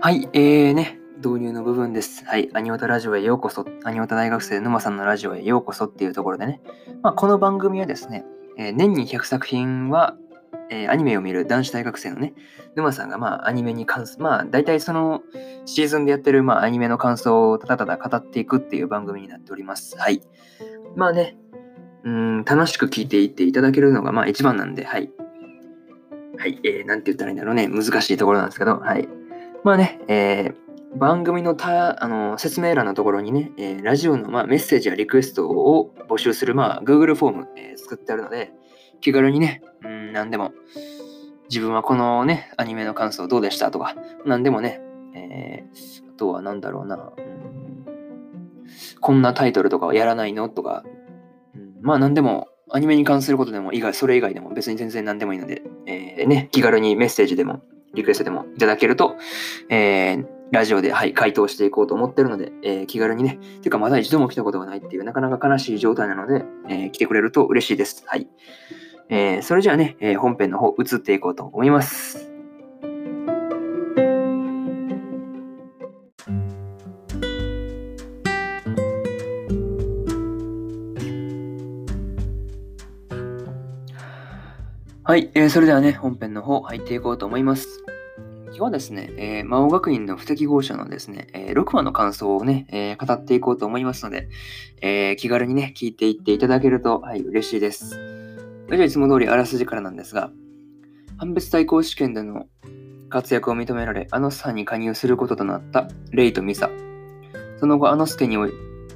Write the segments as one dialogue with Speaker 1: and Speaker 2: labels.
Speaker 1: はい、えーね、導入の部分です。はい、アニオタラジオへようこそ、アニオタ大学生沼さんのラジオへようこそっていうところでね、まあ、この番組はですね、えー、年に100作品は、えー、アニメを見る男子大学生のね、沼さんがまあアニメに関する、まあ大体そのシーズンでやってるまあアニメの感想をただただ語っていくっていう番組になっております。はい。まあね、うん、楽しく聞いていっていただけるのがまあ一番なんで、はい。はい、えー、なんて言ったらいいんだろうね、難しいところなんですけど、はい。まあね、えー、番組のたあの説明欄のところにね、えー、ラジオの、まあ、メッセージやリクエストを募集する、まあ、Google フォーム、えー、作ってあるので、気軽にね、うん、何でも、自分はこのね、アニメの感想どうでしたとか、何でもね、えー、あとは何だろうな、うん、こんなタイトルとかはやらないのとか、まあ何でも、アニメに関することでも、以外、それ以外でも別に全然何でもいいので、えー、ね、気軽にメッセージでもリクエストでもいただけると、えー、ラジオで、はい、回答していこうと思ってるので、えー、気軽にね、てかまだ一度も来たことがないっていう、なかなか悲しい状態なので、えー、来てくれると嬉しいです。はい。えー、それじゃあね、え、本編の方移っていこうと思います。はい、えー、それではね、本編の方入っていこうと思います。今日はですね、えー、魔王学院の不適合者のですね、えー、6話の感想をね、えー、語っていこうと思いますので、え、気軽にね、聞いていっていただけると、はい、嬉しいです。それじゃあいつも通りあらすじからなんですが、判別対抗試験での活躍を認められ、あのスさんに加入することとなったレイとミサ。その後、あのスケにおい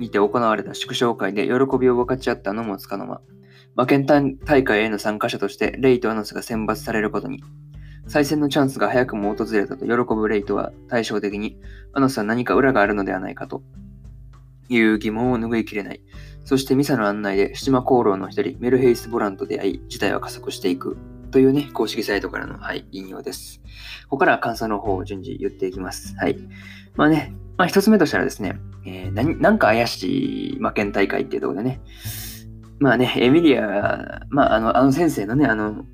Speaker 1: て行われた祝勝会で喜びを分かち合ったのもつかの間。馬券大会への参加者としてレイとアノスが選抜されることに。再選のチャンスが早くも訪れたと喜ぶレイとは対照的に、アノスは何か裏があるのではないかという疑問を拭いきれない。そしてミサの案内で七魔功労の一人、メルヘイス・ボランと出会い、事態は加速していく。というね、公式サイトからの、はい、引用です。ここからは感想の方を順次言っていきます。はい。まあね、まあ一つ目としたらですね、えー、なんか怪しい魔剣大会っていうところでね、まあね、エミリア、まああの、あの先生のね、あの、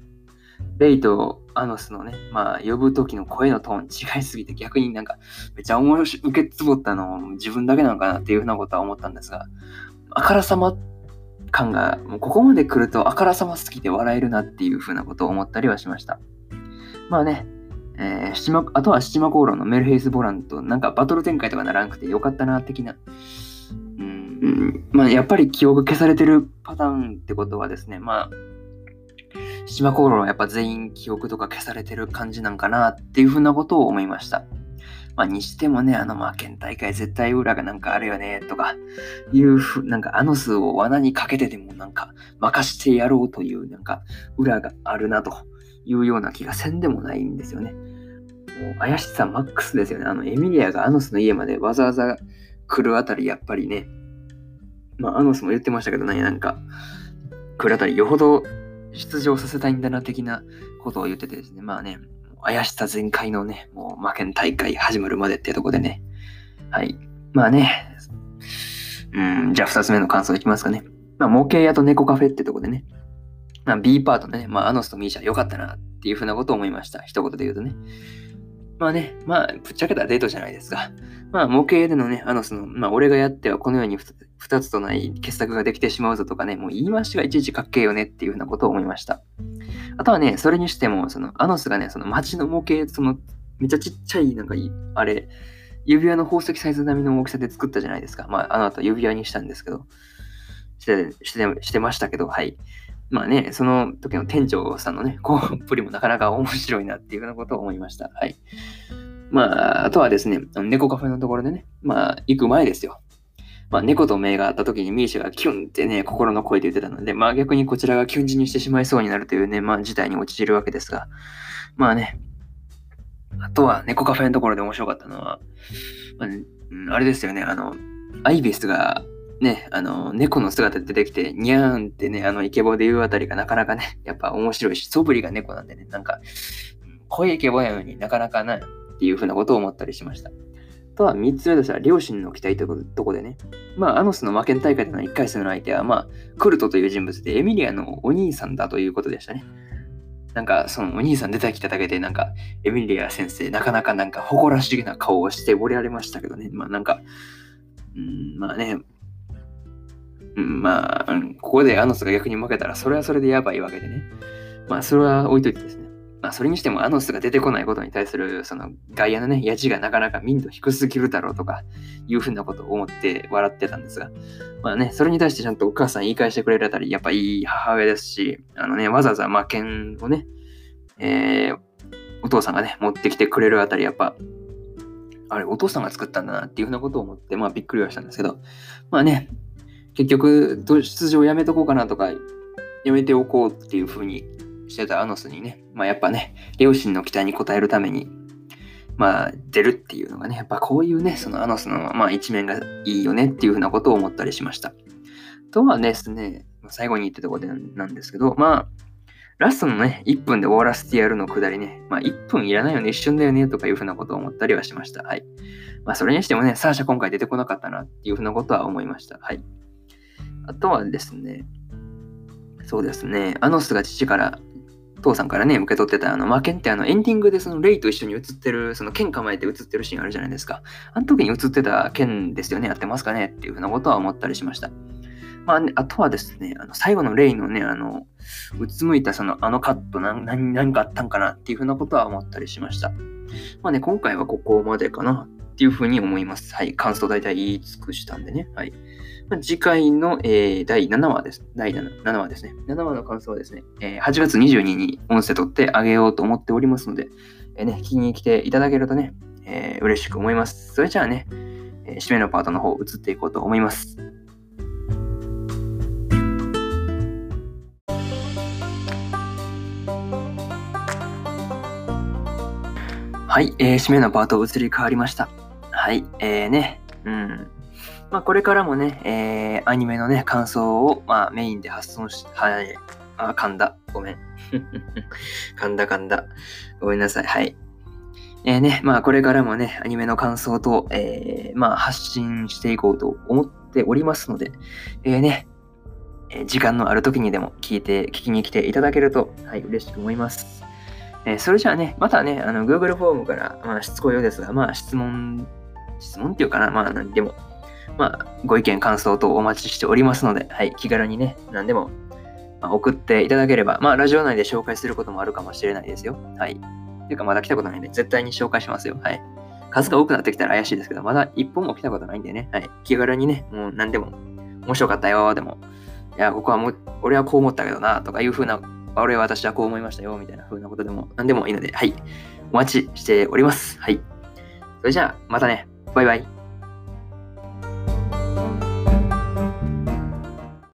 Speaker 1: レイとアノスのね、まあ呼ぶ時の声のトーン違いすぎて逆になんかめっちゃ面白い、受けつぼったの自分だけなのかなっていうふうなことは思ったんですが、あからさま感が、もうここまで来るとあからさますぎて笑えるなっていうふうなことを思ったりはしました。まあね、えー、七あとは七魔航路のメルヘイス・ボランとなんかバトル展開とかならんくてよかったな的なうん、まあ、やっぱり記憶消されてるパターンってことはですね、まあ、島航路はやっぱ全員記憶とか消されてる感じなんかなっていうふうなことを思いました。まあ、にしてもね、あの、まあ、県大会絶対裏がなんかあるよね、とか、いうふ、なんかあの数を罠にかけてでもなんか任してやろうというなんか裏があるなというような気がせんでもないんですよね。もう怪しさマックスですよね。あの、エミリアがアノスの家までわざわざ来るあたり、やっぱりね、まあ、アノスも言ってましたけどね、なんか、来るあたり、よほど出場させたいんだな、的なことを言っててですね、まあね、怪しさ全開のね、もう負けん大会始まるまでっていうとこでね、はい。まあね、うん、じゃあ二つ目の感想いきますかね。まあ、模型屋と猫カフェってとこでね、まあ、B パートね、まあ、アノスとミーシャ良かったなっていうふうなことを思いました。一言で言うとね。まあね、まあ、ぶっちゃけたデートじゃないですか。まあ、模型でのね、アノスの、まあ、俺がやってはこのように二つとない傑作ができてしまうぞとかね、もう言い回しがいちいちかっけえよねっていうふうなことを思いました。あとはね、それにしても、その、アノスがね、その街の模型、その、めっちゃちっちゃい、なんか、あれ、指輪の宝石サイズ並みの大きさで作ったじゃないですか。まあ、あの後指輪にしたんですけど、してして、してましたけど、はい。まあね、その時の店長さんのね、こう、プリもなかなか面白いなっていうようなことを思いました。はい。まあ、あとはですね、猫カフェのところでね、まあ、行く前ですよ。まあ、猫と目があった時にミーシャがキュンってね、心の声で言ってたので、まあ逆にこちらがキュン死にしてしまいそうになるというね、まあ事態に陥るわけですが、まあね、あとは猫カフェのところで面白かったのは、まあ、あれですよね、あの、アイビスがね、あの、猫の姿で出てきて、にゃーんってね、あの、イケボで言うあたりがなかなかね、やっぱ面白いし、素振りが猫なんでね、なんか、声イケボやのになかなかないっていうふうなことを思ったりしました。とは3つ目としては、両親の期待というとこでね、まあ、アノスの負けん大会での1回戦の相手は、まあ、クルトという人物で、エミリアのお兄さんだということでしたね。なんか、そのお兄さん出てきただけで、なんか、エミリア先生、なかなかなんか誇らしげな顔をしておられましたけどね。まあ、なんか、うん、まあね、まあ、ここでアノスが逆に負けたら、それはそれでやばいわけでね。まあ、それは置いといてですね。まあ、それにしてもアノスが出てこないことに対する、その外野のね、やじがなかなか民度低すぎるだろうとか、いうふうなことを思って笑ってたんですが、まあね、それに対してちゃんとお母さん言い返してくれるあたり、やっぱいい母親ですし、あのね、わざわざ魔剣をね、えー、お父さんがね、持ってきてくれるあたり、やっぱ、あれ、お父さんが作ったんだなっていうふうなことを思って、まあびっくりはしたんですけど、まあね、結局、出場やめとこうかなとか、やめておこうっていうふうにしてたアノスにね、まあやっぱね、両親の期待に応えるために、まあ出るっていうのがね、やっぱこういうね、そのアノスのまあ一面がいいよねっていうふうなことを思ったりしました。とはですね、最後に言ってたころでなんですけど、まあ、ラストのね、1分で終わらせてやるのくだりね、まあ1分いらないよね、一瞬だよね、とかいうふうなことを思ったりはしました。はい。まあそれにしてもね、サーシャ今回出てこなかったなっていうふうなことは思いました。はい。あとはですね、そうですね、アノスが父から父さんからね、受け取ってた、あの、負けってあの、エンディングでその、レイと一緒に映ってる、その、剣構えて映ってるシーンあるじゃないですか。あの時に映ってた剣ですよね、やってますかねっていうふうなことは思ったりしました。まあ、ね、あとはですね、あの最後のレイのね、あの、うつむいたその、あのカット何、何、何かあったんかなっていうふうなことは思ったりしました。まあね、今回はここまでかなていうふうに思います。はい。感想大体言い尽くしたんでね。はい。次回の、えー、第7話です。第 7, 7話ですね。7話の感想はですね、えー、8月22日に音声取ってあげようと思っておりますので、えー、ね、聞きに来ていただけるとね、えー、嬉しく思います。それじゃあね、えー、締めのパートの方移っていこうと思います。はい、えー、締めのパート移り変わりました。はい、えーね、うん。まあ、これからもね、えー、アニメのね、感想を、まあ、メインで発送し、はい、あ、噛んだ。ごめん。噛んだ噛んだ。ごめんなさい。はい。えー、ね、まあ、これからもね、アニメの感想と、えー、まあ、発信していこうと思っておりますので、えー、ね、え時間のある時にでも聞いて、聞きに来ていただけると、はい、嬉しく思います。えそれじゃあね、またね、あの、Google フォームから、まあ、しつこいようですが、まあ、質問、質問っていうかな、まあ、何でも、まあ、ご意見、感想等お待ちしておりますので、はい、気軽にね、何でも、ま、送っていただければ、まあ、ラジオ内で紹介することもあるかもしれないですよ。はい。ていうか、まだ来たことないんで、絶対に紹介しますよ。はい。数が多くなってきたら怪しいですけど、まだ一本も来たことないんでね、はい。気軽にね、もう何でも、面白かったよ、でも、いや、ここはもう、俺はこう思ったけどな、とかいう風な、俺は私はこう思いましたよ、みたいな風なことでも、何でもいいので、はい。お待ちしております。はい。それじゃあ、またね。バイバイ。